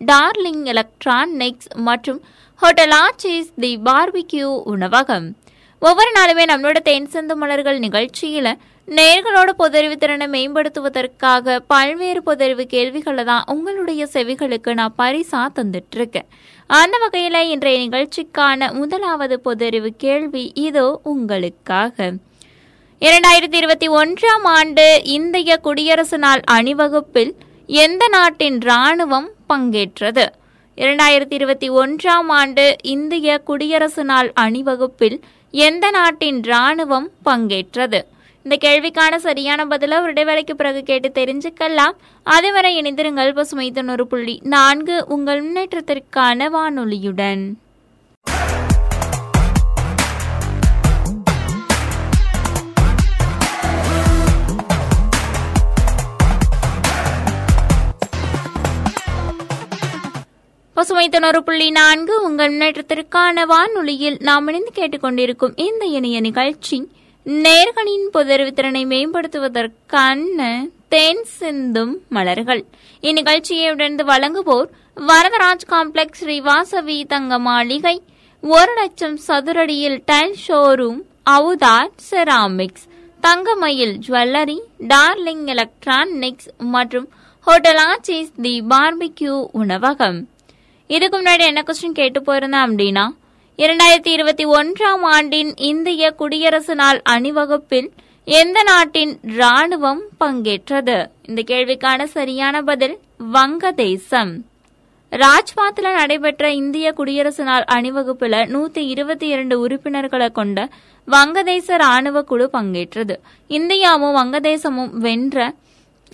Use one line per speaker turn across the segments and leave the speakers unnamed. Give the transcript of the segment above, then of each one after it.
Darling electronics மற்றும் hotel Archies the barbecue உணவகம். ஒவ்வொரு நாளுமே நம்மளோட தேன்சந்து மலர்கள் நிகழ்ச்சியில் நேர்களோட பொதறிவு திறனை மேம்படுத்துவதற்காக பல்வேறு பொதறிவு கேள்விகளை தான் உங்களுடைய செவிகளுக்கு நான் பரிசா தந்துட்டு இருக்கேன் அந்த வகையில் இன்றைய நிகழ்ச்சிக்கான முதலாவது பொதறிவு கேள்வி இதோ உங்களுக்காக. இரண்டாயிரத்தி இருபத்தி ஒன்றாம் ஆண்டு இந்திய குடியரசு நாள் அணிவகுப்பில் எந்த நாட்டின் ராணுவம் பங்கேற்றது. இரண்டாயிரத்தி இருபத்தி ஒன்றாம் ஆண்டு இந்திய குடியரசு நாள் அணிவகுப்பில் எந்த நாட்டின் ராணுவம் பங்கேற்றது? இந்த கேள்விக்கான சரியான பதில ஒரு இடைவேளைக்கு பிறகு கேட்டு தெரிஞ்சுக்கலாம். அதுவரை இணைந்திருங்கள் பசுமை தொண்ணூறு புள்ளி நான்கு உங்கள் முன்னேற்றத்திற்கான வானொலியுடன். பசுமை தொண்ணூறு புள்ளி நான்கு உங்கள் முன்னேற்றத்திற்கான வானொலியில் நாம் இணைந்து கேட்டுக்கொண்டிருக்கும் இந்த இணைய நிகழ்ச்சி நேர்களின் பொதறிவு திறனை மேம்படுத்துவதற்கான தேன் சிந்தும் மலர்கள். இந்நிகழ்ச்சியை உடனே வழங்குவோர் வரதராஜ் காம்ப்ளெக்ஸ் ஸ்ரீவாசவி தங்க மாளிகை ஒரு லட்சம் சதுரடியில் tile showroom Avudhar ceramics Thangamayil jewellery Darling electronics மற்றும் ஹோட்டல் ஆர்ச்சிஸ் தி பார்பிக்யூ உணவகம். இதுக்கு முன்னாடி என்ன கொஸ்டின் கேட்டு போயிருந்தேன் அப்படின்னா இரண்டாயிரத்தி இருபத்தி ஒன்றாம் ஆண்டின் இந்திய குடியரசு நாள் அணிவகுப்பில் எந்த நாட்டின் ராணுவம் பங்கேற்றது? இந்த கேள்விக்கான சரியான பதில் வங்கதேசம். ராஜ்பாத்ல நடைபெற்ற இந்திய குடியரசு நாள் அணிவகுப்புல நூத்தி இருபத்தி இரண்டு உறுப்பினர்களை கொண்ட வங்கதேச ராணுவ குழு பங்கேற்றது. இந்தியாவும் வங்கதேசமும் வென்ற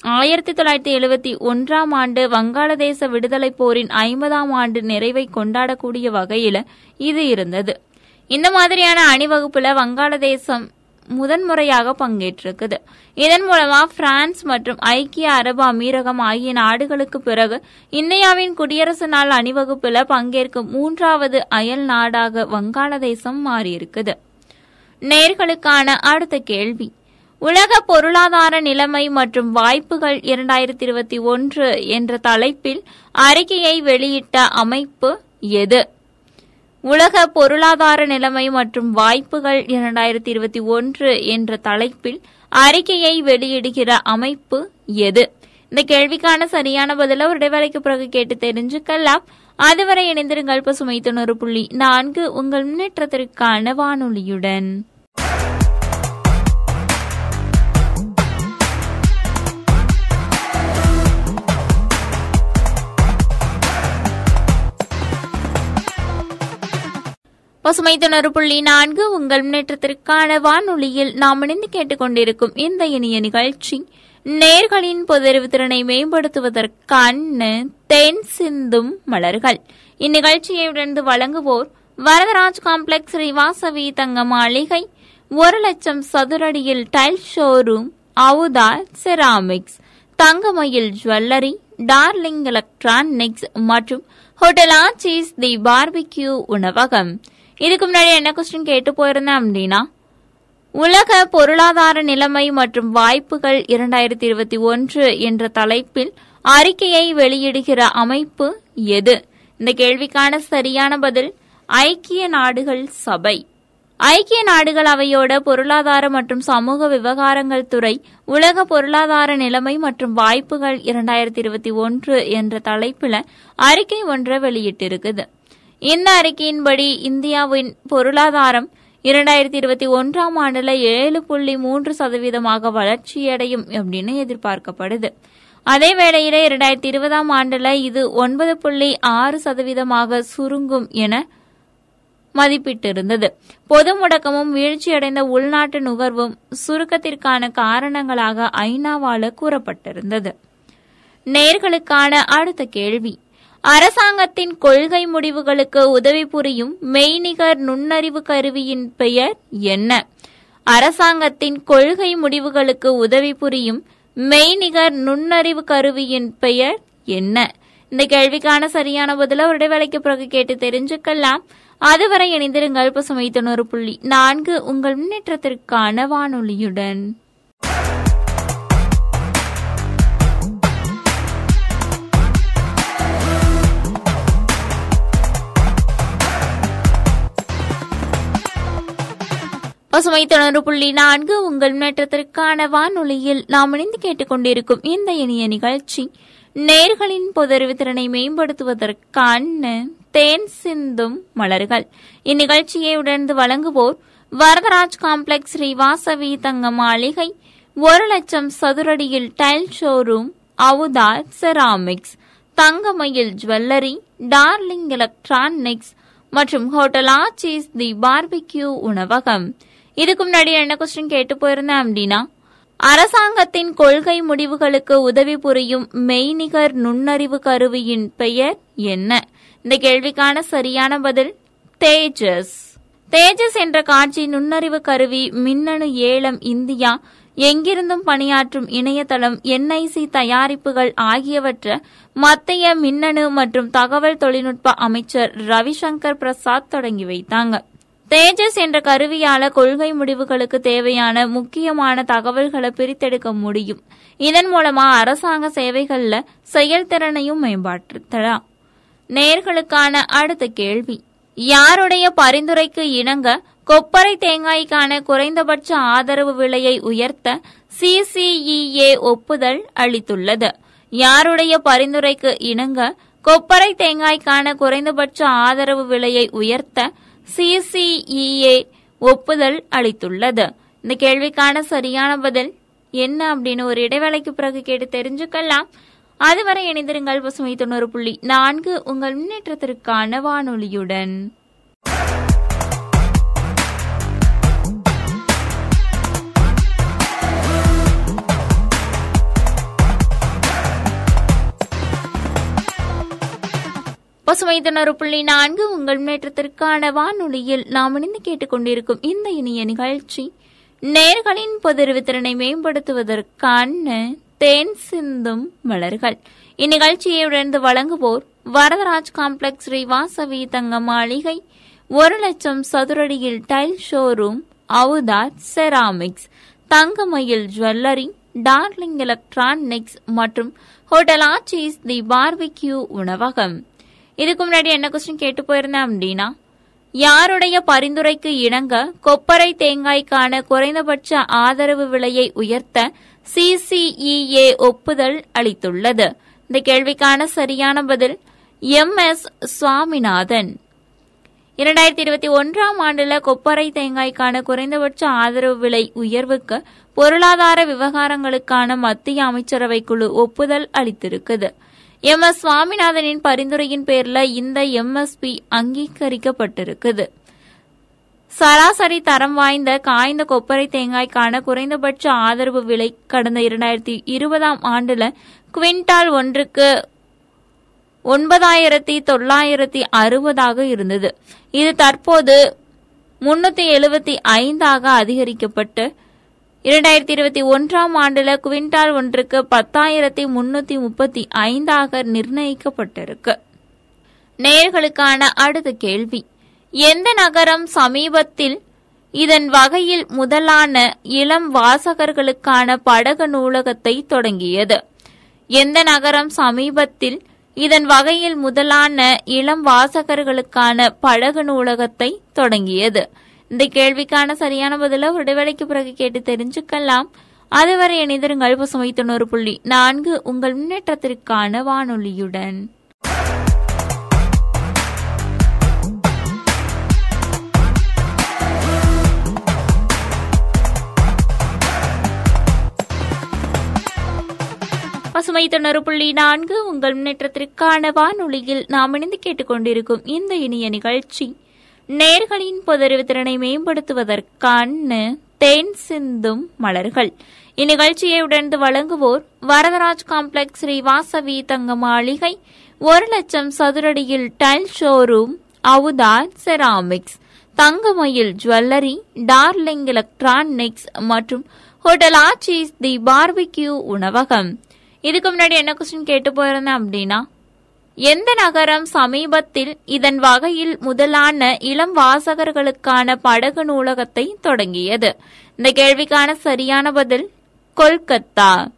ஆயிரத்தி தொள்ளாயிரத்தி எழுபத்தி ஒன்றாம் ஆண்டு வங்காளதேச விடுதலை போரின் ஐம்பதாம் ஆண்டு நிறைவை கொண்டாடக்கூடிய வகையில் இது இருந்தது. இந்த மாதிரியான அணிவகுப்புல வங்காளதேசம் முதன்முறையாக பங்கேற்றிருக்குது. இதன் மூலமா பிரான்ஸ் மற்றும் ஐக்கிய அரபு அமீரகம் ஆகிய நாடுகளுக்கு பிறகு இந்தியாவின் குடியரசு நாள் அணிவகுப்புல பங்கேற்கும் மூன்றாவது அயல் நாடாக வங்காளதேசம் மாறியிருக்குது. நேர்களுக்கான அடுத்த கேள்வி. உலக பொருளாதார நிலைமை மற்றும் வாய்ப்புகள் இரண்டாயிரத்தி இருபத்தி ஒன்று என்ற தலைப்பில் அறிக்கையை வெளியிட்ட அமைப்பு எது? உலக பொருளாதார நிலைமை மற்றும் வாய்ப்புகள் இரண்டாயிரத்தி இருபத்தி ஒன்று என்ற தலைப்பில் அறிக்கையை வெளியிடுகிற அமைப்பு எது? இந்த கேள்விக்கான சரியான பதில ஒரு இடைவெளிக்கு பிறகு கேட்டு தெரிஞ்சுக்கலாம். அதுவரை இணைந்திருங்கள் பசுமை தொண்ணூறு புள்ளி நான்கு உங்கள் முன்னேற்றத்திற்கான வானொலியுடன். பசுமை தொண்ணூறு புள்ளி நான்கு உங்கள் முன்னேற்றத்திற்கான வானொலியில் நாம் இணைந்து கேட்டுக்கொண்டிருக்கும் இந்த இனிய நிகழ்ச்சி நேர்களின் பொதறிவு திறனை மேம்படுத்துவதற்கான தென் சிந்தும் மலர்கள். இந்நிகழ்ச்சியை உடந்து வழங்குவோர் வரதராஜ் காம்ப்ளெக்ஸ் ஸ்ரீவாசவி தங்க மாளிகை ஒரு லட்சம் சதுரடியில் tile showroom Avudha ceramics Thangamayil jewellery Darling electronics மற்றும் ஹோட்டல் ஆச்சீஸ் தி பார்பிக்யூ உணவகம். இதுக்கு முன்னாடி என்ன கொஸ்டின் கேட்டு போயிருந்தேன் அப்படின்னா உலக பொருளாதார நிலைமை மற்றும் வாய்ப்புகள் இரண்டாயிரத்தி இருபத்தி ஒன்று என்ற தலைப்பில் அறிக்கையை வெளியிடுகிற அமைப்பு எது? இந்த கேள்விக்கான சரியான பதில் ஐக்கிய நாடுகள் சபை. ஐக்கிய நாடுகள் அவையோட பொருளாதார மற்றும் சமூக விவகாரங்கள் துறை உலக பொருளாதார நிலைமை மற்றும் வாய்ப்புகள் இரண்டாயிரத்தி இருபத்தி ஒன்று என்ற தலைப்பில் அறிக்கை ஒன்றை வெளியிட்டிருக்குது. இந்த அறிக்கையின்படி இந்தியாவின் பொருளாதாரம் இரண்டாயிரத்தி இருபத்தி ஒன்றாம் ஆண்டுல ஏழு புள்ளி மூன்று சதவீதமாக வளர்ச்சியடையும் அப்படின்னு எதிர்பார்க்கப்படுது. அதே வேளையில இரண்டாயிரத்தி இருபதாம் ஆண்டுல இது ஒன்பது புள்ளி ஆறு சதவீதமாக சுருங்கும் என மதிப்பிட்டிருந்தது. பொது முடக்கமும் வீழ்ச்சியடைந்த உள்நாட்டு நுகர்வும் சுருக்கத்திற்கான காரணங்களாக ஐநாவால கூறப்பட்டிருந்தது. நேர்களுக்கான அடுத்த கேள்வி. அரசாங்கத்தின் கொள்கை முடிவுகளுக்கு உதவி புரியும் மெய்நிகர் நுண்ணறிவு கருவியின் பெயர் என்ன? அரசாங்கத்தின் கொள்கை முடிவுகளுக்கு உதவி புரியும் மெய்நிகர் நுண்ணறிவு கருவியின் பெயர் என்ன? இந்த கேள்விக்கான சரியான பதில ஒரு இடைவேளைக்கு பிறகு கேட்டு தெரிஞ்சுக்கலாம். அதுவரை இணைந்திருங்கள் பசுமை தொண்ணூறு புள்ளி நான்கு உங்கள் முன்னேற்றத்திற்கான வானொலியுடன். பசுமை தொண்ணூறு புள்ளி நான்கு உங்கள் முன்னேற்றத்திற்கான வானொலியில் நாம் இணைந்து கேட்டுக்கொண்டிருக்கும் இந்த இனிய நிகழ்ச்சி. நேர்களின் பொதறிவு திறனை மேம்படுத்துவதற்கான தேன் சிந்தும் மலர்கள். இந்நிகழ்ச்சியை உடர்ந்து வழங்குவோர் வரதராஜ் காம்ப்ளெக்ஸ் ஸ்ரீவாசவி தங்க மாளிகை ஒரு லட்சம் சதுரடியில் tile showroom Avudhar ceramics Thangamayil jewellery Darling electronics மற்றும் ஹோட்டல் ஆச்சீஸ் தி பார்பிக்யூ உணவகம். இதுக்கு முன்னாடி என்ன கொஸ்டின் கேட்டு போயிருந்தேன் அப்படின்னா அரசாங்கத்தின் கொள்கை முடிவுகளுக்கு உதவி புரியும் மெய்நிகர் நுண்ணறிவு கருவியின் பெயர் என்ன? இந்த கேள்விக்கான சரியான பதில் தேஜஸ். தேஜஸ் என்ற காட்சி நுண்ணறிவு கருவி மின்னணு ஏலம் இந்தியா எங்கிருந்தும் பணியாற்றும் இணையதளம் என்ஐசி தயாரிப்புகள் ஆகியவற்றை மத்திய மின்னணு மற்றும் தகவல் தொழில்நுட்ப அமைச்சர் ரவிசங்கர் பிரசாத் தொடங்கி வைத்தாங்க. தேஜஸ் என்ற கருவியால கொள்கை முடிவுகளுக்கு தேவையான முக்கியமான தகவல்களை பிரித்தெடுக்க முடியும். இதன் மூலமா அரசாங்க சேவைகள்ல செயல்திறனையும் மேம்படுத்தலாம். நேர்களுக்கான அடுத்த கேள்வி. யாருடைய பரிந்துரைக்கு இணங்க கொப்பரை தேங்காய்க்கான குறைந்தபட்ச ஆதரவு விலையை உயர்த்த சிசிஇஏ ஒப்புதல் அளித்துள்ளது. யாருடைய பரிந்துரைக்கு இணங்க கொப்பரை தேங்காய்க்கான குறைந்தபட்ச ஆதரவு விலையை உயர்த்த சிசிஇஏ ஒப்புதல் அளித்துள்ளது. இந்த கேள்விக்கான சரியான பதில் என்ன அப்படின்னு ஒரு இடைவேளைக்கு பிறகு கேட்டு தெரிஞ்சுக்கலாம். அதுவரை இணைந்திருங்கள் பசுமை தொண்ணூறு புள்ளி நான்கு உங்கள் முன்னேற்றத்திற்கான வானொலியுடன். பசுமை தொண்ணூறு புள்ளி நான்கு உங்கள் முன்னேற்றத்திற்கான வானொலியில் நாம் இணைந்து கேட்டுக்கொண்டிருக்கும் இந்த இனிய நிகழ்ச்சி நேர்களின் பொதறிவு திறனை மேம்படுத்துவதற்கான தேன் சிந்தும் மலர்கள் இந்நிகழ்ச்சியை உடர்ந்து வழங்குவோர் வரதராஜ் காம்ப்ளெக்ஸ் ஸ்ரீ வாசவி தங்க மாளிகை ஒரு லட்சம் சதுரடியில் tile showroom Avudhar ceramics Thangamayil jewellery Darling electronics மற்றும் ஹோட்டல் ஆச்சீஸ் தி பார்பிக்யூ உணவகம். இதுக்கு முன்னாடி என்ன கொஸ்டின் கேட்டு போயிருந்தேன் அப்படின்னா யாருடைய பரிந்துரைக்கு இணங்க கொப்பரை தேங்காய்க்கான குறைந்தபட்ச ஆதரவு விலையை உயர்த்த சிசிஇஏ ஒப்புதல் அளித்துள்ளது? இந்த கேள்விக்கான சரியான பதில் எம் எஸ் சுவாமிநாதன். இரண்டாயிரத்தி இருபத்தி ஒன்றாம் ஆண்டுல கொப்பரை தேங்காய்க்கான குறைந்தபட்ச ஆதரவு விலை உயர்வுக்கு பொருளாதார விவகாரங்களுக்கான மத்திய அமைச்சரவை குழு ஒப்புதல் அளித்திருக்குது. எம் எஸ் சுவாமிநாதனின் பரிந்துரையின் பேரில் இந்த எம்எஸ்பி அங்கீகரிக்கப்பட்டிருக்குது. சராசரி தரம் வாய்ந்த காய்ந்த கொப்பரை தேங்காய்க்கான குறைந்தபட்ச ஆதரவு விலை கடந்த இரண்டாயிரத்தி இருபதாம் ஆண்டுல குவிண்டால் ஒன்றுக்கு ஒன்பதாயிரத்தி தொள்ளாயிரத்தி அறுபதாக இருந்தது. இது தற்போது முன்னூத்தி எழுபத்தி ஐந்தாக அதிகரிக்கப்பட்டு இரண்டாயிரத்தி இருபத்தி ஒன்றாம் ஆண்டுல குவிண்டால் ஒன்றுக்கு பத்தாயிரத்தி முன்னூத்தி முப்பத்தி ஐந்தாக நிர்ணயிக்கப்பட்டிருக்கு. நேர்களுக்கான அடுத்த கேள்வி. எந்த நகரம் சமீபத்தில் இதன் வகையில் முதலான இளம் வாசகர்களுக்கான படகு நூலகத்தை தொடங்கியது? எந்த நகரம் சமீபத்தில் இதன் வகையில் முதலான இளம் வாசகர்களுக்கான படகு நூலகத்தை தொடங்கியது? இந்த கேள்விக்கான சரியான பதில ஒரு இடைவேளைக்கு பிறகு கேட்டு தெரிஞ்சுக்கலாம். அதுவரை இணைந்திருங்கள் பசுமை தொண்ணூறு புள்ளி நான்கு உங்கள் முன்னேற்றத்திற்கான வானொலியுடன். பசுமை தொண்ணூறு புள்ளி நான்கு உங்கள் முன்னேற்றத்திற்கான வானொலியில் நாம் இணைந்து கேட்டுக்கொண்டிருக்கும் இந்த இனிய நிகழ்ச்சி. நேர்களின் பொதறிவு திறனை மேம்படுத்துவதற்கான தேன் சிந்தும் மலர்கள். இந்நிகழ்ச்சியை உடனே வழங்குவோர் வரதராஜ் காம்ப்ளெக்ஸ் ஸ்ரீ வாசவி தங்க மாளிகை ஒரு லட்சம் சதுரடியில் tile showroom Avudhar ceramics Thangamayil jewellery Darling electronics மற்றும் ஹோட்டல் ஆச்சிஸ் தி பார்பிக்யூ உணவகம். இதுக்கு முன்னாடி என்ன கொஸ்டின் கேட்டு போயிருந்தேன் அப்படின்னா எந்த நகரம் சமீபத்தில் இதன் வகையில் முதலான இளம் வாசகர்களுக்கான படகு நூலகத்தை தொடங்கியது? இந்த கேள்விக்கான சரியான பதில் கொல்கத்தா.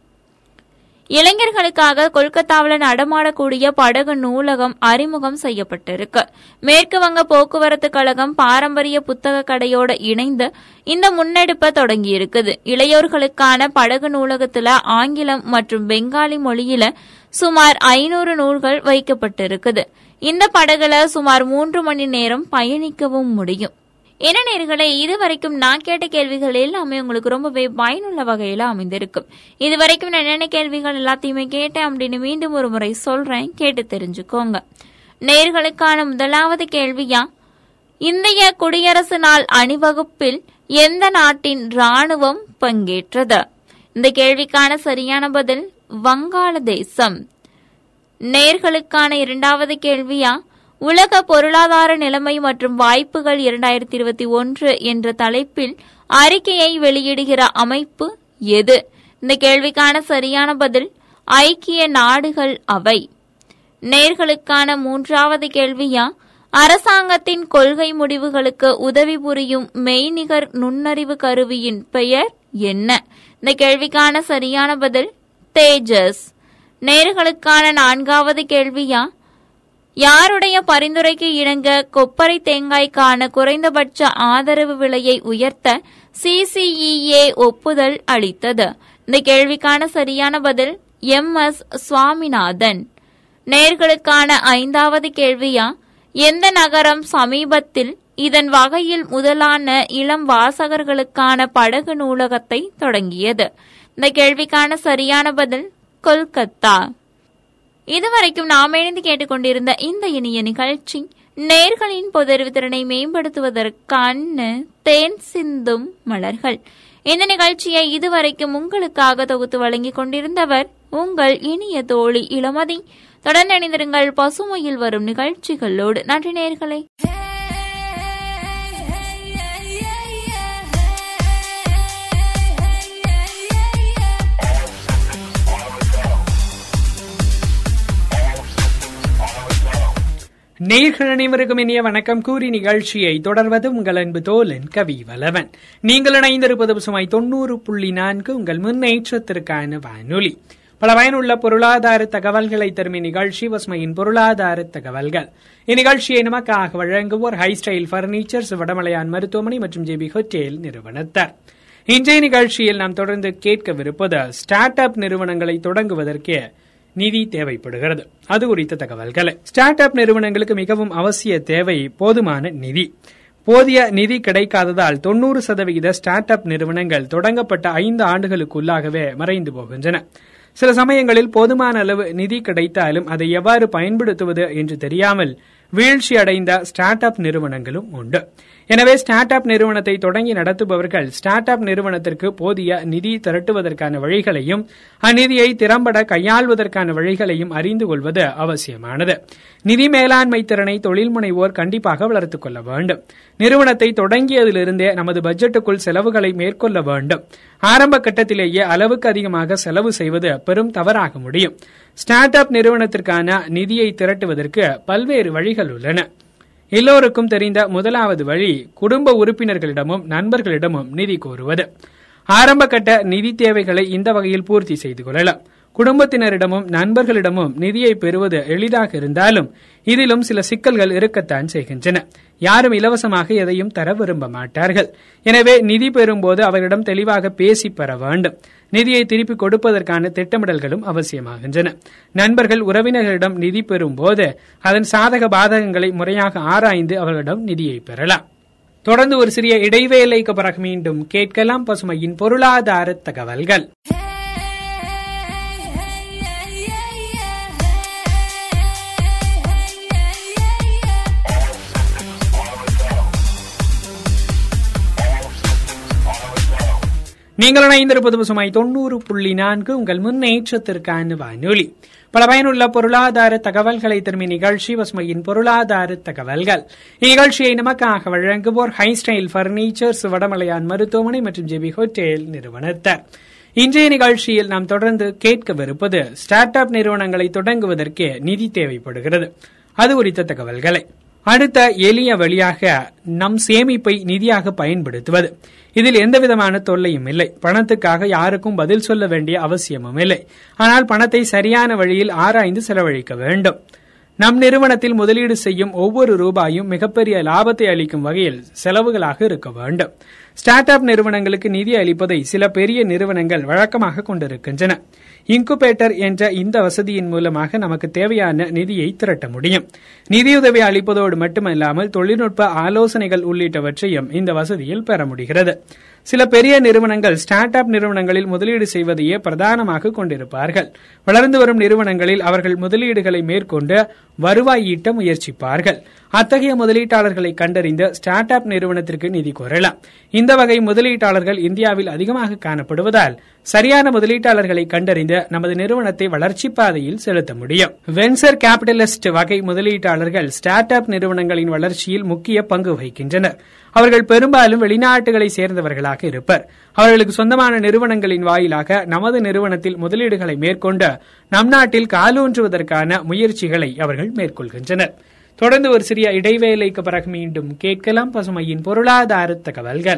இளைஞர்களுக்காக கொல்கத்தாவில் நடமாடக்கூடிய படகு நூலகம் அறிமுகம் செய்யப்பட்டிருக்கு. மேற்கு வங்க போக்குவரத்து கழகம் பாரம்பரிய புத்தக கடையோட இணைந்து இந்த முன்னெடுப்பை தொடங்கியிருக்குது. இளையோர்களுக்கான படகு நூலகத்தில் ஆங்கிலம் மற்றும் பெங்காலி மொழியில சுமார் ஐநூறு நூல்கள் வைக்கப்பட்டிருக்குது. இந்த படகுல சுமார் மூன்று மணி நேரம் பயணிக்கவும் முடியும். என்ன நேர்களை இதுவரைக்கும் நான் கேட்ட கேள்விகள் எல்லாமே உங்களுக்கு ரொம்பவே பயனுள்ள வகையில அமைந்திருக்கும். இதுவரைக்கும் நான் என்னென்ன கேள்விகள் எல்லாத்தையுமே கேட்டேன் அப்படின்னு மீண்டும் ஒரு முறை சொல்றேன். கேட்டு தெரிஞ்சுக்கோங்க. நேர்களுக்கான முதலாவது கேள்வியா? இந்திய குடியரசு நாள் அணிவகுப்பில் எந்த நாட்டின் ராணுவம் பங்கேற்றது? இந்த கேள்விக்கான சரியான பதில் வங்காளதேசம். நேர்களுக்கான இரண்டாவது கேள்வியா? உலக பொருளாதார நிலைமை மற்றும் வாய்ப்புகள் இரண்டாயிரத்தி இருபத்தி ஒன்று என்ற தலைப்பில் அறிக்கையை வெளியிடுகிற அமைப்பு எது? இந்த கேள்விக்கான சரியான பதில் ஐக்கிய நாடுகள் அவை. நேர்களுக்கான மூன்றாவது கேள்வியா? அரசாங்கத்தின் கொள்கை முடிவுகளுக்கு உதவி புரியும் மெய்நிகர் நுண்ணறிவு கருவியின் பெயர் என்ன? இந்த கேள்விக்கான சரியான பதில் தேஜஸ். நேர்களுக்கான நான்காவது கேள்வியா? யாருடைய பரிந்துரைக்கு இணங்க கொப்பரை தேங்காய்க்கான குறைந்தபட்ச ஆதரவு விலையை உயர்த்த சிசிஇஏ ஒப்புதல் அளித்தது. இந்த கேள்விக்கான சரியான பதில் எம் எஸ் சுவாமிநாதன். நேர்களுக்கான ஐந்தாவது கேள்வியா? எந்த நகரம் சமீபத்தில் இதன் வகையில் முதலான இளம் வாசகர்களுக்கான படகு நூலகத்தை தொடங்கியது? இந்த கேள்விக்கான சரியான பதில் கொல்கத்தா. இதுவரைக்கும் நாம் இணைந்து கேட்டுக்கொண்டிருந்த இந்த இனிய நிகழ்ச்சி நேர்களின் பொதறிவு திறனை மேம்படுத்துவதற்கான தேன் சிந்தும் மலர்கள். இந்த நிகழ்ச்சியை இதுவரைக்கும் உங்களுக்காக தொகுத்து வழங்கிக் கொண்டிருந்தவர் உங்கள் இனிய தோழி இளமதி. தொடர்ந்து இணைந்திருங்கள் பசுமையில் வரும் நிகழ்ச்சிகளோடு. நன்றி நேர்களை.
நேர்கள் அனைவருக்கும் இனிய வணக்கம். கூறி நிகழ்ச்சியை தொடர்வது உங்கள் அன்பு தோலன் கவி வலவன் நீங்கள் இணைந்திருப்பது சுமாய் தொண்ணூறு புள்ளி நான்கு உங்கள் முன்னேற்றத்திற்கான வானொலி. பல பயனுள்ள பொருளாதார தகவல்களை தரும் இந்நிகழ்ச்சி பசுமையின் பொருளாதார தகவல்கள். இந்நிகழ்ச்சியை நமக்காக வழங்குவோர் ஹை ஸ்டைல் பர்னிச்சர்ஸ் வடமலையான் மருத்துவமனை மற்றும் ஜேபி ஹோட்டேல் நிறுவனத்தார். இன்றைய நிகழ்ச்சியில் நாம் தொடர்ந்து கேட்கவிருப்பது ஸ்டார்ட் அப் நிறுவனங்களை தொடங்குவதற்கு நிதி தேவைப்படுகிறது. அது குறித்த தகவல்களை. ஸ்டார்ட் அப் நிறுவனங்களுக்கு மிகவும் அவசிய தேவை போதுமான நிதி. போதிய நிதி கிடைக்காததால் தொண்ணூறு சதவிகித ஸ்டார்ட் அப் நிறுவனங்கள் தொடங்கப்பட்ட ஐந்து ஆண்டுகளுக்குள்ளாகவே மறைந்து போகின்றன. சில சமயங்களில் போதுமான அளவு நிதி கிடைத்தாலும் அதை எவ்வாறு பயன்படுத்துவது என்று தெரியாமல் வீழ்ச்சி அடைந்த ஸ்டார்ட் அப் நிறுவனங்களும் உண்டு. எனவே ஸ்டார்ட் அப் நிறுவனத்தை தொடங்கி நடத்துபவர்கள் ஸ்டார்ட் அப் நிறுவனத்திற்கு போதிய நிதி திரட்டுவதற்கான வழிகளையும் அந்நிதியை திறம்பட கையாள்வதற்கான வழிகளையும் அறிந்து கொள்வது அவசியமானது. நிதி மேலாண்மை திறனை தொழில் முனைவோர் கண்டிப்பாக வளர்த்துக் கொள்ள வேண்டும். நிறுவனத்தை தொடங்கியதிலிருந்தே நமது பட்ஜெட்டுக்குள் செலவுகளை மேற்கொள்ள வேண்டும். ஆரம்ப கட்டத்திலேயே அளவுக்கு அதிகமாக செலவு செய்வது பெரும் தவறாக முடியும். ஸ்டார்ட் அப் நிறுவனத்திற்கான நிதியை திரட்டுவதற்கு பல்வேறு வழிகள் உள்ளன. எல்லோருக்கும் தெரிந்த முதலாவது வழி குடும்ப உறுப்பினர்களிடமும் நண்பர்களிடமும் நிதி கோருவது. ஆரம்ப கட்ட நிதி தேவைகளை இந்த வகையில் பூர்த்தி செய்து கொள்ளலாம். குடும்பத்தினரிடமும் நண்பர்களிடமும் நிதியை பெறுவது எளிதாக இருந்தாலும் இதிலும் சில சிக்கல்கள் இருக்கத்தான் செய்கின்றன. யாரும் இலவசமாக எதையும் தர விரும்ப மாட்டார்கள். எனவே நிதி பெறும்போது அவர்களிடம் தெளிவாக பேசி பெற வேண்டும். நிதியை திருப்பி கொடுப்பதற்கான திட்டமிடல்களும் அவசியமாகின்றன. நண்பர்கள் உறவினர்களிடம் நிதி பெறும் போது அதன் சாதக பாதகங்களை முறையாக ஆராய்ந்து அவர்களிடம் நிதியை பெறலாம். தொடர்ந்து ஒரு சிறிய இடைவேளைக்கு பிறகு மீண்டும் கேட்கலாம் பசுமையின் பொருளாதார தகவல்கள். நீங்கள் இணைந்திருப்பது பசுமை தொண்ணூறு புள்ளி நான்கு உங்கள் முன்னேற்றத்திற்கான வானொலி. பல பயனுள்ள பொருளாதார தகவல்களை தரும் நிகழ்ச்சி பசுமையின் பொருளாதார தகவல்கள். இந்நிகழ்ச்சியை நமக்காக வழங்குவோர் ஹைஸ்டைல் பர்னிச்சர்ஸ் வடமலையான் மருத்துவமனை மற்றும் ஜெபி ஹோட்டல் நிறுவனத்தர் இன்றைய நிகழ்ச்சியில் நாம் தொடர்ந்து கேட்கவிருப்பது ஸ்டார்ட் அப் நிறுவனங்களை தொடங்குவதற்கு நிதி தேவைப்படுகிறது. அது குறித்த தகவல்களை. அடுத்த எளிய வழியாக நம் சேமிப்பை நிதியாக பயன்படுத்துவது. இதில் எந்தவிதமான தொல்லையும் இல்லை. பணத்துக்காக யாருக்கும் பதில் சொல்ல வேண்டிய அவசியமும் இல்லை. ஆனால் பணத்தை சரியான வழியில் ஆராய்ந்து செலவழிக்க வேண்டும். நம் நிறுவனத்தில் முதலீடு செய்யும் ஒவ்வொரு ரூபாயும் மிகப்பெரிய லாபத்தை அளிக்கும் வகையில் செலவுகளாக இருக்க வேண்டும். ஸ்டார்ட் அப் நிறுவனங்களுக்கு நிதி அளிப்பதை சில பெரிய நிறுவனங்கள் வழக்கமாக கொண்டிருக்கின்றன. இன்குபேட்டர் என்ற இந்த வசதியின் மூலமாக நமக்கு தேவையான நிதியை திரட்ட முடியும். நிதியுதவி அளிப்பதோடு மட்டுமல்லாமல் தொழில்நுட்ப ஆலோசனைகள் உள்ளிட்டவற்றையும் இந்த வசதியில் பெற முடிகிறது. சில பெரிய நிறுவனங்கள் ஸ்டார்ட் அப் நிறுவனங்களில் முதலீடு செய்வதையே பிரதானமாக கொண்டிருப்பார்கள். வளர்ந்து வரும் நிறுவனங்களில் அவர்கள் முதலீடுகளை மேற்கொண்டு வருவாய் ஈட்ட முயற்சிப்பார்கள். அத்தகைய முதலீட்டாளர்களை கண்டறிந்து ஸ்டார்ட் அப் நிறுவனத்திற்கு நிதி கோரலாம். இந்த வகை முதலீட்டாளர்கள் இந்தியாவில் அதிகமாக காணப்படுவதால் சரியான முதலீட்டாளர்களை கண்டறிந்து நமது நிறுவனத்தை வளர்ச்சி பாதையில் செலுத்த முடியும். வென்சர் கேபிட்டலிஸ்ட் வகை முதலீட்டாளர்கள் ஸ்டார்ட் அப் நிறுவனங்களின் வளர்ச்சியில் முக்கிய பங்கு வகிக்கின்றனர். அவர்கள் பெரும்பாலும் வெளிநாட்டுகளை சேர்ந்தவர்களாக இருப்பர். அவர்களுக்கு சொந்தமான நிறுவனங்களின் வாயிலாக நமது நிறுவனத்தில் முதலீடுகளை மேற்கொண்டு நம் நாட்டில் காலூன்றுவதற்கான முயற்சிகளை அவர்கள் மேற்கொள்கின்றனர். தொடர்ந்து ஒரு சிறிய இடைவேளைக்கு பிறகு மீண்டும் கேட்கலாம் பசுமையின் பொருளாதார தகவல்கள்.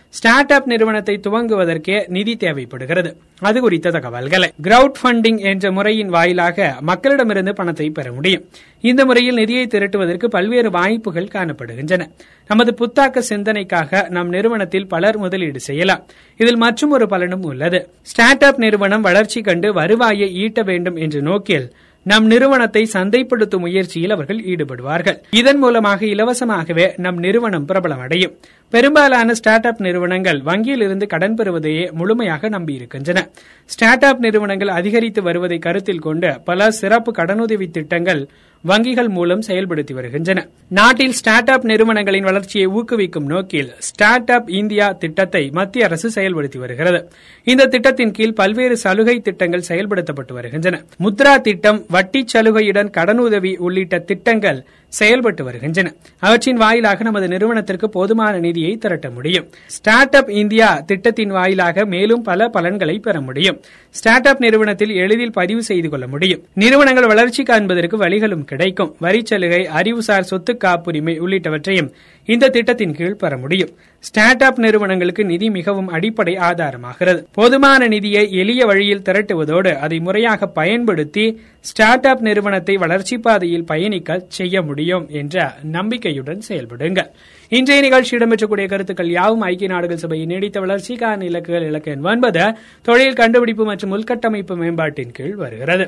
ஸ்டார்ட் அப் நிறுவனத்தை துவங்குவதற்கே நிதி தேவைப்படுகிறது. அது குறித்த தகவல்களை. கிரவுட் ஃபண்டிங் என்ற முறையின் வாயிலாக மக்களிடமிருந்து பணத்தை பெற முடியும். இந்த முறையில் நிதியை திரட்டுவதற்கு பல்வேறு வாய்ப்புகள் காணப்படுகின்றன. நமது புத்தாக்க சிந்தனைக்காக நம் நிறுவனத்தில் பலர் முதலீடு செய்யலாம். இதில் மற்றும் ஒரு பலனும் உள்ளது. ஸ்டார்ட் அப் நிறுவனம் வளர்ச்சி கண்டு வருவாயை ஈட்ட வேண்டும் என்ற நோக்கில் நம் நிறுவனத்தை சந்தைப்படுத்தும் முயற்சியில் அவர்கள் ஈடுபடுவார்கள். இதன் மூலமாக இலவசமாகவே நம் நிறுவனம் பிரபலமடையும். பெரும்பாலான ஸ்டார்ட் அப் நிறுவனங்கள் வங்கியில் இருந்து கடன் பெறுவதையே முழுமையாக நம்பியிருக்கின்றன. ஸ்டார்ட் அப் நிறுவனங்கள் அதிகரித்து வருவதை கருத்தில் கொண்டு பல சிறப்பு கடனுதவி திட்டங்கள் வங்கிகள் மூலம் செயல்படுத்தி வருகின்றன. நாட்டில் ஸ்டார்ட் அப் நிறுவனங்களின் வளர்ச்சியை ஊக்குவிக்கும் நோக்கில் ஸ்டார்ட் அப் இந்தியா திட்டத்தை மத்திய அரசு செயல்படுத்தி வருகிறது. இந்த திட்டத்தின் கீழ் பல்வேறு சலுகை திட்டங்கள் செயல்படுத்தப்பட்டு வருகின்றன. முத்ரா திட்டம் வட்டி சலுகையுடன் கடனுதவி உள்ளிட்ட திட்டங்கள் செயல்பட்டு வருகின்றன. அவற்றின் வாயிலாக நமது நிறுவனத்திற்கு போதுமான நிதியை திரட்ட முடியும். ஸ்டார்ட் அப் இந்தியா திட்டத்தின் வாயிலாக மேலும் பல பலன்களை பெற முடியும். ஸ்டார்ட் அப் நிறுவனத்தில் எளிதில் பதிவு செய்து கொள்ள முடியும். நிறுவனங்கள் வளர்ச்சி காண்பதற்கு வழிகளும் கிடைக்கும். வரிச்சலுகை அறிவுசார் சொத்து காப்புரிமை உள்ளிட்டவற்றையும் இந்த திட்டத்தின் கீழ் பெற முடியும். ஸ்டார்ட் அப் நிறுவனங்களுக்கு நிதி மிகவும் அடிப்படை ஆதாரமாகிறது. போதுமான நிதியை எளிய வழியில் திரட்டுவதோடு அதை முறையாக பயன்படுத்தி ஸ்டார்ட் அப் நிறுவனத்தை வளர்ச்சி பாதையில் பயணிக்க செய்ய முடியும் என்ற நம்பிக்கையுடன் செயல்படுங்கள். இன்றைய நிகழ்ச்சி இடம்பெற்றக்கூடிய கருத்துக்கள் யாவும் ஐக்கிய நாடுகள் சபையின் நீடித்த வளர்ச்சிக்கான இலக்குகள் இலக்கு எண் ஒன்பது தொழில் கண்டுபிடிப்பு மற்றும் உள்கட்டமைப்பு மேம்பாட்டின் கீழ் வருகிறது.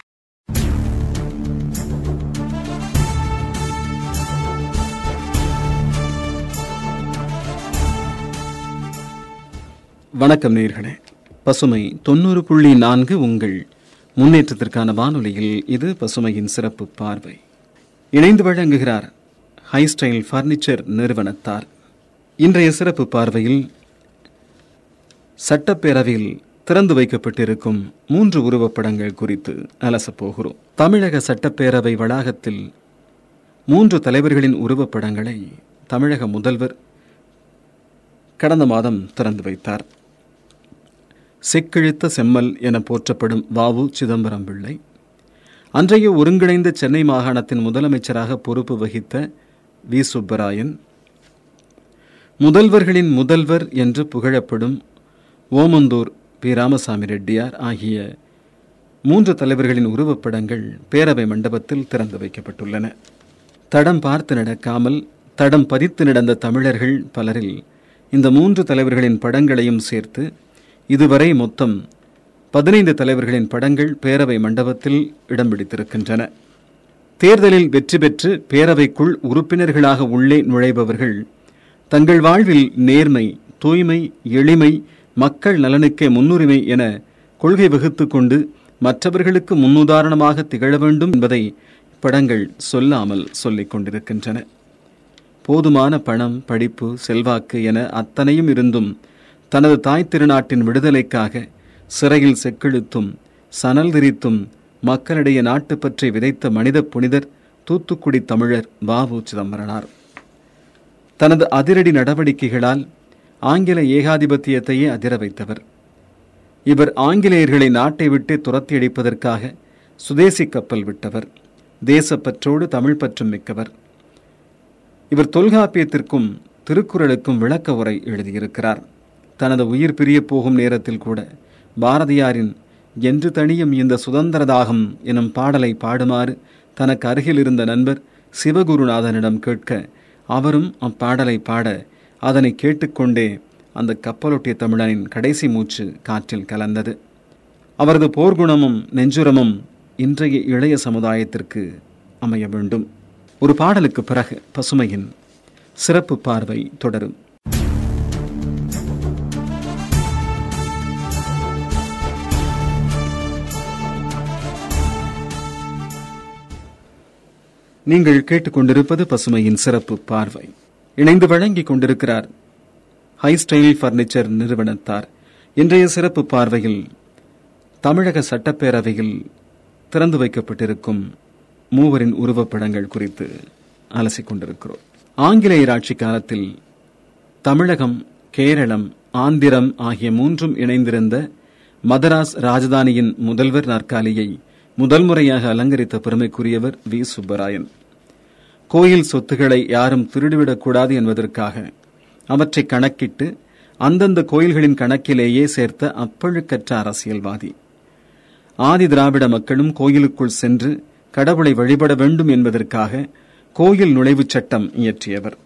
வணக்கம் நேர்களே. பசுமை தொண்ணூறு புள்ளி நான்கு உங்கள் முன்னேற்றத்திற்கான வானொலியில் இது பசுமையின் சிறப்பு பார்வை. இணைந்து வழங்குகிறார் ஹைஸ்டைல் ஃபர்னிச்சர் நிறுவனத்தார். இன்றைய சிறப்பு பார்வையில் சட்டப்பேரவையில் திறந்து வைக்கப்பட்டிருக்கும் மூன்று உருவப்படங்கள் குறித்து அலசப்போகிறோம். தமிழக சட்டப்பேரவை வளாகத்தில் மூன்று தலைவர்களின் உருவப்படங்களை தமிழக முதல்வர் கடந்த மாதம் திறந்து வைத்தார். செக்கிழித்த செம்மல் என போற்றப்படும் வாவு சிதம்பரம் பிள்ளை. அன்றைய ஒருங்கிணைந்த சென்னை மாகாணத்தின் முதலமைச்சராக பொறுப்பு வகித்த வி. சுப்பராயன். முதல்வர்களின் முதல்வர் என்று புகழப்படும் ஓமந்தூர் பி. ராமசாமி ரெட்டியார் ஆகிய மூன்று தலைவர்களின் உருவப்படங்கள் பேரவை மண்டபத்தில் திறந்து வைக்கப்பட்டுள்ளன. தடம் பார்த்து நடக்காமல் தடம் பதித்து நடந்த தமிழர்கள் பலரில் இந்த மூன்று தலைவர்களின் படங்களையும் சேர்த்து இதுவரை மொத்தம் பதினைந்து தலைவர்களின் படங்கள் பேரவை மண்டபத்தில் இடம் பிடித்திருக்கின்றன. தேர்தலில் வெற்றி பெற்று பேரவைக்குள் உறுப்பினர்களாக உள்ளே நுழைபவர்கள் தங்கள் வாழ்வில் நேர்மை தூய்மை எளிமை மக்கள் நலனுக்கே முன்னுரிமை என கொள்கை வகுத்து கொண்டு மற்றவர்களுக்கு முன்னுதாரணமாக திகழ வேண்டும் என்பதை படங்கள் சொல்லாமல் சொல்லிக் கொண்டிருக்கின்றன. போதுமான பணம் படிப்பு செல்வாக்கு என அத்தனையும் இருந்தும் தனது தாய் திருநாட்டின் விடுதலைக்காக சிறையில் செக்கிழுத்தும் சனல் திரித்தும் மக்களிடையே நாட்டு பற்றி விதைத்த மனித புனிதர் தூத்துக்குடி தமிழர் வாவு சிதம்பரனார். தனது அதிரடி நடவடிக்கைகளால் ஆங்கில ஏகாதிபத்தியத்தையே அதிர வைத்தவர். இவர் ஆங்கிலேயர்களை நாட்டை விட்டு துரத்தி அடிப்பதற்காக சுதேசி கப்பல் விட்டவர். தேசப்பற்றோடு தமிழ் பற்றும் மிக்கவர். இவர் தொல்காப்பியத்திற்கும் திருக்குறளுக்கும் விளக்க உரை எழுதியிருக்கிறார். தனது உயிர் பிரிய போகும் நேரத்தில் கூட பாரதியாரின் என்று தனியும் இந்த சுதந்திர தாகம் எனும் பாடலை பாடுமாறு தனக்கு அருகில் இருந்த நண்பர் சிவகுருநாதனிடம் கேட்க அவரும் அப்பாடலை பாட அதனை கேட்டுக்கொண்டே அந்த கப்பலொட்டிய தமிழனின் கடைசி மூச்சு காற்றில் கலந்தது. அவரது போர்க்குணமும் நெஞ்சுரமும் இன்றைய இளைய சமுதாயத்திற்கு அமைய வேண்டும். ஒரு பாடலுக்கு பிறகு பசுமையின் சிறப்பு பார்வை தொடரும். நீங்கள் கேட்டுக்கொண்டிருப்பது பசுமையின் சிறப்பு பார்வை. இணைந்து வழங்கிக் கொண்டிருக்கிறார் ஹை ஸ்டைல் பர்னிச்சர் நிறுவனத்தார். இன்றைய சிறப்பு பார்வையில் தமிழக சட்டப்பேரவையில் திறந்து வைக்கப்பட்டிருக்கும் மூவரின் உருவப்படங்கள் குறித்து அலசிக் கொண்டிருக்கிறோம். ஆங்கிலேயர் ஆட்சி காலத்தில் தமிழகம் கேரளம் ஆந்திரம் ஆகிய மூன்றும் இணைந்திருந்த மதராஸ் ராஜதானியின் முதல்வர் நாற்காலியை முதல் முறையாக அலங்கரித்த பெருமைக்குரியவர் வி. சுப்பராயன். கோயில் சொத்துக்களை யாரும் திருடிவிடக்கூடாது என்பதற்காக அவற்றை கணக்கிட்டு அந்தந்த கோயில்களின் கணக்கிலேயே சேர்த்த அப்பழுக்கற்ற அரசியல்வாதி. ஆதி திராவிட மக்களும் கோயிலுக்குள் சென்று கடவுளை வழிபட வேண்டும் என்பதற்காக கோயில் நுழைவுச் சட்டம் இயற்றியவர்.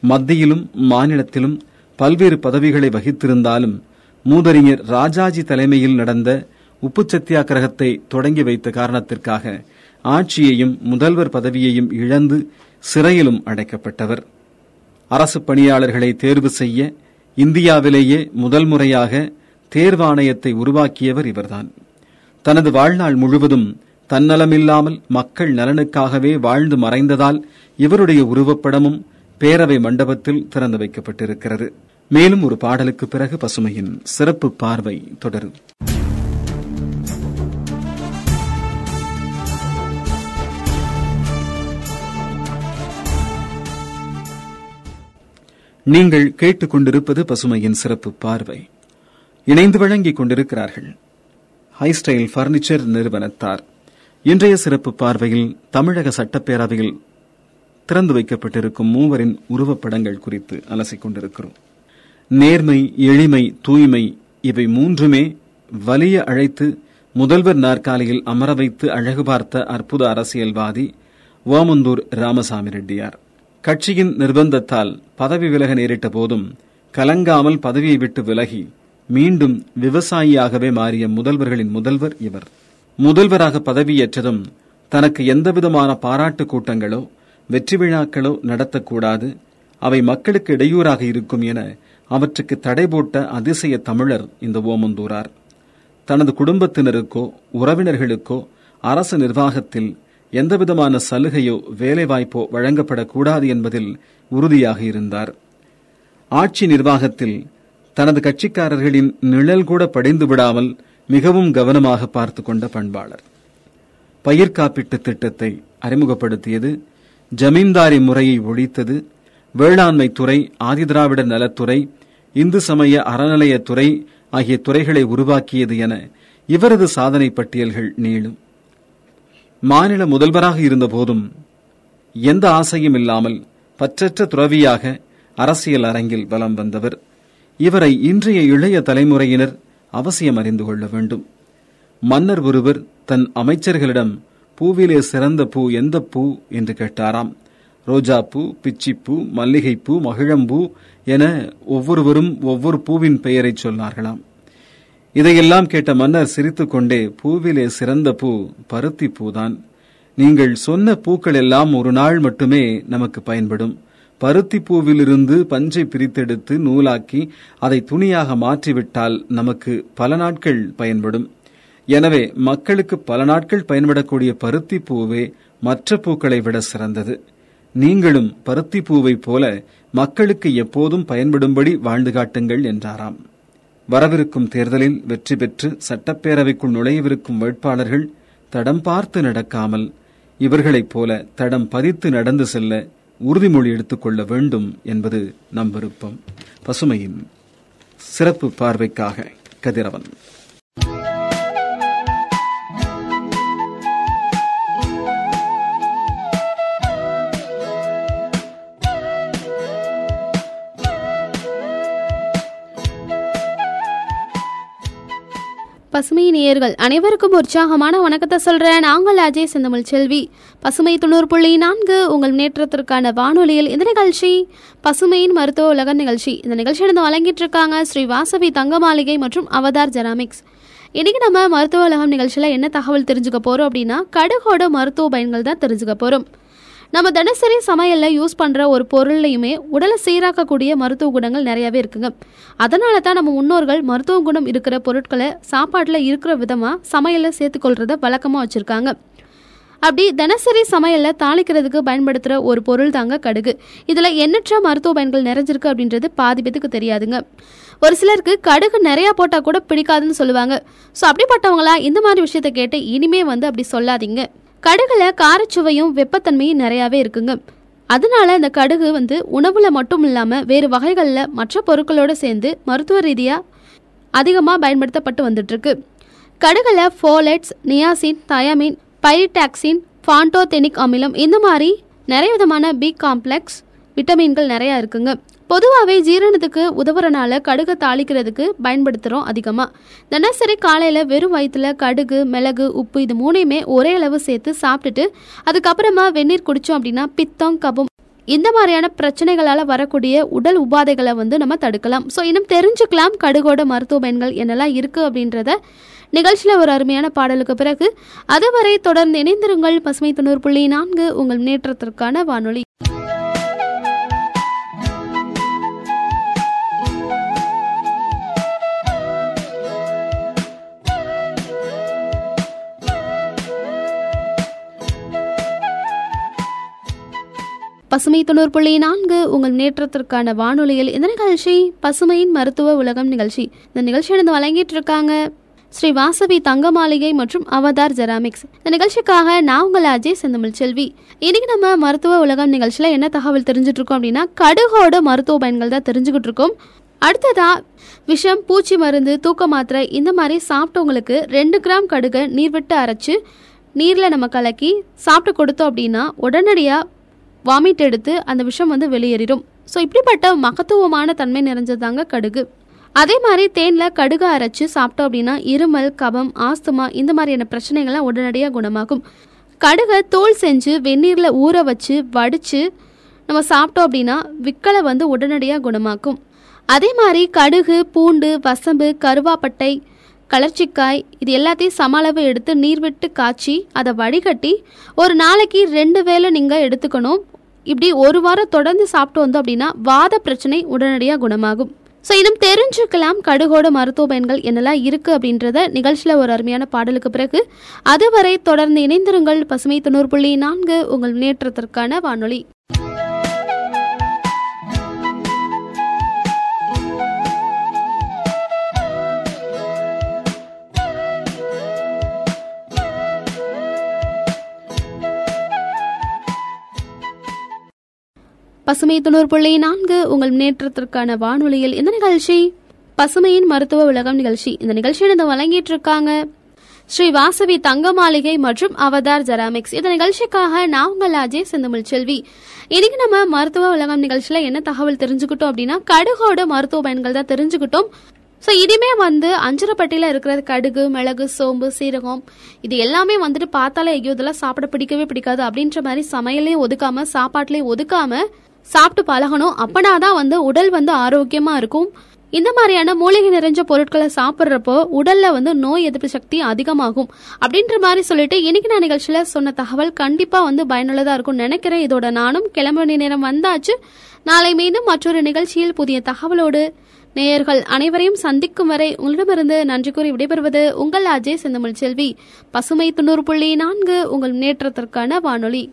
மத்தியிலும் மாநிலத்திலும் பல்வேறு பதவிகளை வகித்திருந்தாலும் மூதறிஞர் ராஜாஜி தலைமையில் நடந்த உப்பு சத்தியாகிரகத்தை தொடங்கி வைத்த காரணத்திற்காக ஆட்சியையும் முதல்வர் பதவியையும் இழந்து சிறையிலும் அடைக்கப்பட்டவர். அரசு பணியாளர்களை தேர்வு செய்ய இந்தியாவிலேயே முதல் முறையாக தேர்வாணையத்தை உருவாக்கியவர் இவர்தான். தனது வாழ்நாள் முழுவதும் தன்னலமில்லாமல் மக்கள் நலனுக்காகவே வாழ்ந்து மறைந்ததால் இவருடைய உருவப்படமும் பேரவை மண்டபத்தில் திறந்து வைக்கப்பட்டிருக்கிறது. மேலும் ஒரு பாடலுக்கு பிறகு பசுமையின் சிறப்பு பார்வை தொடரும். நீங்கள் கேட்டுக்கொண்டிருப்பது பசுமையின் சிறப்பு பார்வை. இணைந்து வழங்கிக் கொண்டிருக்கிறார்கள். ஹை ஸ்டைல் பர்னிச்சர் நிறுவனத்தார். இன்றைய சிறப்பு பார்வையில் தமிழக சட்டப்பேரவையில் திறந்து வைக்கப்பட்டிருக்கும் மூவரின் உருவப்படங்கள் குறித்து அலசிக் கொண்டிருக்கிறோம். நேர்மை எளிமை தூய்மை இவை மூன்றுமே வலிய அழைத்து முதல்வர் நாற்காலியில் அமர வைத்து அழகு பார்த்த அற்புத அரசியல்வாதி ஓமந்தூர் ராமசாமி ரெட்டியார். கட்சியின் நிர்பந்தத்தால் பதவி விலக நேரிட்ட போதும் கலங்காமல் பதவியை விட்டு விலகி மீண்டும் விவசாயியாகவே மாறிய முதல்வர்களின் முதல்வர் இவர். முதல்வராக பதவியேற்றதும் தனக்கு எந்தவிதமான பாராட்டு கூட்டங்களோ வெற்றி விழாக்களோ நடத்தக்கூடாது. அவை மக்களுக்கு இடையூறாக இருக்கும் என அவற்றுக்கு தடை போட்ட அதிசய தமிழர் இந்த ஓமந்தூரார். தனது குடும்பத்தினருக்கோ உறவினர்களுக்கோ அரசு நிர்வாகத்தில் எந்தவிதமான சலுகையோ வேலைவாய்ப்போ வழங்கப்படக்கூடாது என்பதில் உறுதியாக இருந்தார். ஆட்சி நிர்வாகத்தில் தனது கட்சிக்காரர்களின் நிழல் கூட படைந்து விடாமல் மிகவும் கவனமாக பார்த்து கொண்ட பண்பாளர். பயிர் காப்பீட்டு திட்டத்தை அறிமுகப்படுத்தியது ஜமீன்தாரி முறையை ஒழித்தது வேளாண்மை துறை ஆதிதிராவிட நலத்துறை இந்து சமய அறநிலையத்துறை ஆகிய துறைகளை உருவாக்கியது என இவரது சாதனை பட்டியல்கள் நீளும். மாநில முதல்வராக இருந்தபோதும் எந்த ஆசையும் இல்லாமல் பற்றற்ற துறவியாக அரசியல் அரங்கில் வலம் வந்தவர். இவரை இன்றைய இளைய தலைமுறையினர் அவசியம் அறிந்து கொள்ள வேண்டும். மன்னர் ஒருவர் தன் அமைச்சர்களிடம் பூவிலே சிறந்த பூ எந்த பூ என்று கேட்டாராம். ரோஜாப்பூ பிச்சிப்பூ மல்லிகைப்பூ மகிழம்பூ என ஒவ்வொருவரும் ஒவ்வொரு பூவின் பெயரை சொன்னார்களாம். இதையெல்லாம் கேட்ட மன்னர் சிரித்துக்கொண்டே பூவிலே சிறந்த பூ பருத்தி பூதான். நீங்கள் சொன்ன பூக்கள் எல்லாம் ஒரு நாள் மட்டுமே நமக்கு பயன்படும். பருத்தி பூவிலிருந்து பஞ்சை பிரித்தெடுத்து நூலாக்கி அதை துணியாக மாற்றிவிட்டால் நமக்கு பல நாட்கள் பயன்படும். எனவே மக்களுக்கு பல நாட்கள் பயன்படக்கூடிய பருத்தி பூவே மற்ற பூக்களை விட சிறந்தது. நீங்களும் பருத்தி பூவை போல மக்களுக்கு எப்போதும் பயன்படும்படி வாழ்ந்து காட்டுங்கள் என்றாராம். வரவிருக்கும் தேர்தலில் வெற்றி பெற்று சட்டப்பேரவைக்குள் நுழையவிருக்கும் வேட்பாளர்கள் தடம் பார்த்து நடக்காமல் இவர்களைப் போல தடம் பதித்து நடந்து செல்ல உறுதிமொழி எடுத்துக்கொள்ள வேண்டும் என்பது நம் விருப்பம். பசுமையின் சிறப்பு பார்வைக்காக கதிரவன்.
பசுமை நேயர்கள் அனைவருக்கும் உற்சாகமான வணக்கத்தை சொல்றேன். நாங்கள் அஜய் செந்தமிழ் செல்வி. பசுமை தொண்ணூறு புள்ளி நான்கு உங்கள் முன்னேற்றத்திற்கான வானொலியில் இந்த நிகழ்ச்சி பசுமையின் மருத்துவ உலக நிகழ்ச்சி. இந்த நிகழ்ச்சி நடந்து வழங்கிட்டு இருக்காங்க ஸ்ரீ வாசவி தங்க மாளிகை மற்றும் அவதார் ஜெராமிக்ஸ். இன்றைக்கி நம்ம மருத்துவ உலகம் நிகழ்ச்சியில் என்ன தகவல் தெரிஞ்சுக்க போகிறோம் அப்படின்னா கடுகோட மருத்துவ பயன்கள் தான் தெரிஞ்சுக்க போகிறோம் நம்ம தினசரி சமையலில் யூஸ் பண்ணுற ஒரு பொருள்லையுமே உடலை சீராக்கக்கூடிய மருத்துவ குணங்கள் நிறையவே இருக்குங்க. அதனால தான் நம்ம முன்னோர்கள் மருத்துவ குணம் இருக்கிற பொருட்களை சாப்பாட்டில் இருக்கிற விதமாக சமையலில் சேர்த்துக்கொள்கிறத வழக்கமாக வச்சுருக்காங்க. அப்படி தினசரி சமையலில் தாளிக்கிறதுக்கு பயன்படுத்துகிற ஒரு பொருள் தாங்க கடுகு. இதில் எண்ணற்ற மருத்துவ பயன்கள் நிறைஞ்சிருக்கு அப்படின்றது பாதி பேத்துக்கு தெரியாதுங்க. ஒரு சிலருக்கு கடுகு நிறையா போட்டால் கூட பிடிக்காதுன்னு சொல்லுவாங்க. ஸோ அப்படிப்பட்டவங்களா இந்த மாதிரி விஷயத்தை கேட்டு இனிமே வந்து அப்படி சொல்லாதீங்க. கடுகுல காரச்சுவையும் வெப்பத்தன்மையும் நிறையாவே இருக்குங்க. அதனால இந்த கடுகு வந்து உணவுல மட்டும் இல்லாமல் வேறு வகைகளில் மற்ற பொருட்களோடு சேர்ந்து மருத்துவ ரீதியாக அதிகமாக பயன்படுத்தப்பட்டு வந்துட்டுருக்கு. கடுகில் folates niacin thiamine pyridoxine pantothenic அமிலம் இந்த மாதிரி நிறைய விதமான பி காம்ப்ளெக்ஸ் விட்டமின்கள் நிறையா இருக்குங்க. பொதுவாகவே ஜீரணத்துக்கு உதவுறனால கடுகு தாளிக்கிறதுக்கு பயன்படுத்துகிறோம் அதிகமாக தினசரி காலையில் வெறும் வயிற்றுல கடுகு மிளகு உப்பு இது மூணையுமே ஒரே அளவு சேர்த்து சாப்பிட்டுட்டு அதுக்கப்புறமா வெந்நீர் குடித்தோம் அப்படின்னா பித்தம் கபம் இந்த மாதிரியான பிரச்சனைகளால் வரக்கூடிய உடல் உபாதைகளை வந்து நம்ம தடுக்கலாம். ஸோ இன்னும் தெரிஞ்சுக்கலாம் கடுகோட மருத்துவ பயன்கள் என்னெல்லாம் இருக்குது அப்படின்றத. நிகழ்ச்சியில் ஒரு அருமையான பாடலுக்கு பிறகு அதுவரை தொடர்ந்து இணைந்திருங்கள் பசுமை தொண்ணூறு புள்ளி நான்கு உங்கள் முன்னேற்றத்திற்கான வானொலி. பசுமை தொண்ணூறு புள்ளி நான்கு உங்கள் முன்னேற்றத்திற்கான வானொலியில் இந்த நிகழ்ச்சி பசுமையின் மருத்துவ உலகம் நிகழ்ச்சி. இந்த நிகழ்ச்சி நடந்து வழங்கிட்டு இருக்காங்க ஸ்ரீ வாசவி தங்க மாளிகை மற்றும் அவதார் ஜெராமிக்ஸ். இந்த நிகழ்ச்சிக்காக நான் உங்கள் அஜய் செந்தமிழ் செல்வி. இன்னைக்கு நம்ம மருத்துவ உலகம் நிகழ்ச்சியில் என்ன தகவல் தெரிஞ்சுட்டு இருக்கோம் அப்படின்னா கடுகோட மருத்துவ பயன்கள் தான் தெரிஞ்சுக்கிட்டு இருக்கோம். அடுத்ததா விஷம் பூச்சி மருந்து தூக்க மாத்திரை இந்த மாதிரி சாப்பிட்டவங்களுக்கு ரெண்டு கிராம் கடுகை நீர் விட்டு அரைச்சு நீரில் நம்ம கலக்கி சாப்பிட்டு கொடுத்தோம் அப்படின்னா உடனடியாக வாமிட் எடுத்து அந்த விஷம் வந்து வெளியேறிடும். ஸோ இப்படிப்பட்ட மகத்துவமான தன்மை நிறைஞ்சதாங்க கடுகு. அதே மாதிரி தேனில் கடுகு அரைச்சி சாப்பிட்டோம் அப்படின்னா இருமல் கபம் ஆஸ்துமா இந்த மாதிரியான பிரச்சனைகள்லாம் உடனடியாக குணமாகும். கடுகை தோல் செஞ்சு வெந்நீரில் ஊற வச்சு வடித்து நம்ம சாப்பிட்டோம் அப்படின்னா விக்கலை வந்து உடனடியாக குணமாக்கும். அதே மாதிரி கடுகு பூண்டு வசம்பு கருவாப்பட்டை கலர்ச்சிக்காய் இது எல்லாத்தையும் சம அளவு எடுத்து நீர் விட்டு காய்ச்சி அதை வடிகட்டி ஒரு நாளைக்கு ரெண்டு வேளை நீங்கள் எடுத்துக்கணும். இப்படி ஒரு வாரம் தொடர்ந்து சாப்பிட்டு வந்தோம் அப்படின்னா வாத பிரச்சனை உடனடியாக குணமாகும். ஸோ இன்னும் தெரிஞ்சுக்கலாம். கடுகோட மருத்துவ பயன்கள் என்னெல்லாம் இருக்குது அப்படின்றத நிகழ்ச்சியில் ஒரு அருமையான பாடலுக்கு பிறகு அதுவரை தொடர்ந்து இணைந்திருங்கள் பசுமை தொண்ணூறு புள்ளி நான்கு உங்கள் முன்னேற்றத்திற்கான வானொலி. பசுமை தொண்ணூறு புள்ளி நான்கு உங்கள் முன்னேற்றத்திற்கான வானொலியில் இந்த நிகழ்ச்சி பசுமையின் மருத்துவ உலகம் நிகழ்ச்சி. இந்த நிகழ்ச்சியை இந்த வழங்கிட்டு இருக்காங்க ஸ்ரீ வாசவி தங்க மாளிகை மற்றும் அவதார் ஜெராமிக்ஸ். இந்த நிகழ்ச்சிக்காக நான் உங்கள் அஜய் செந்தமிழ் செல்வி. இன்னைக்கு நம்ம மருத்துவ உலகம் நிகழ்ச்சியில என்ன தகவல் தெரிஞ்சுக்கிட்டோம் அப்படின்னா கடுகோட மருத்துவ பயன்கள் தான் தெரிஞ்சுக்கிட்டோம். ஸோ இதுமே வந்து அஞ்சரப்பட்டியில் இருக்கிற கடுகு மிளகு சோம்பு சீரகம் இது எல்லாமே வந்துட்டு பார்த்தாலே ஐயோ இதெல்லாம் சாப்பிட பிடிக்கவே பிடிக்காது அப்படின்ற மாதிரி சமையலையும் ஒதுக்காம சாப்பாட்டிலையும் ஒதுக்காம சாப்பிட்டு பழகணும். அப்பனாதான் வந்து உடல் வந்து ஆரோக்கியமா இருக்கும். இந்த மாதிரியான மூலிகை நிறைஞ்ச பொருட்களை சாப்பிட்றப்போ உடல்ல வந்து நோய் எதிர்ப்பு சக்தி அதிகமாகும். அப்படின்ற மாதிரி சொல்லிட்டு இன்னைக்கு நான் நிகழ்ச்சியில சொன்ன தகவல் கண்டிப்பா வந்து பயனுள்ளதா இருக்கும் நினைக்கிறேன். இதோட நானும் கிளம்ப நேரம் வந்தாச்சு. நாளை மீண்டும் மற்றொரு நிகழ்ச்சியில் புதிய தகவலோடு நேயர்கள் அனைவரையும் சந்திக்கும் வரை உங்களிடமிருந்து நன்றி கூறி விடைபெறுவது உங்கள் அஜய் செந்தமிழ் செல்வி. பசுமை தொண்ணூறு புள்ளி நான்கு உங்கள் முன்னேற்றத்திற்கான வானொலி.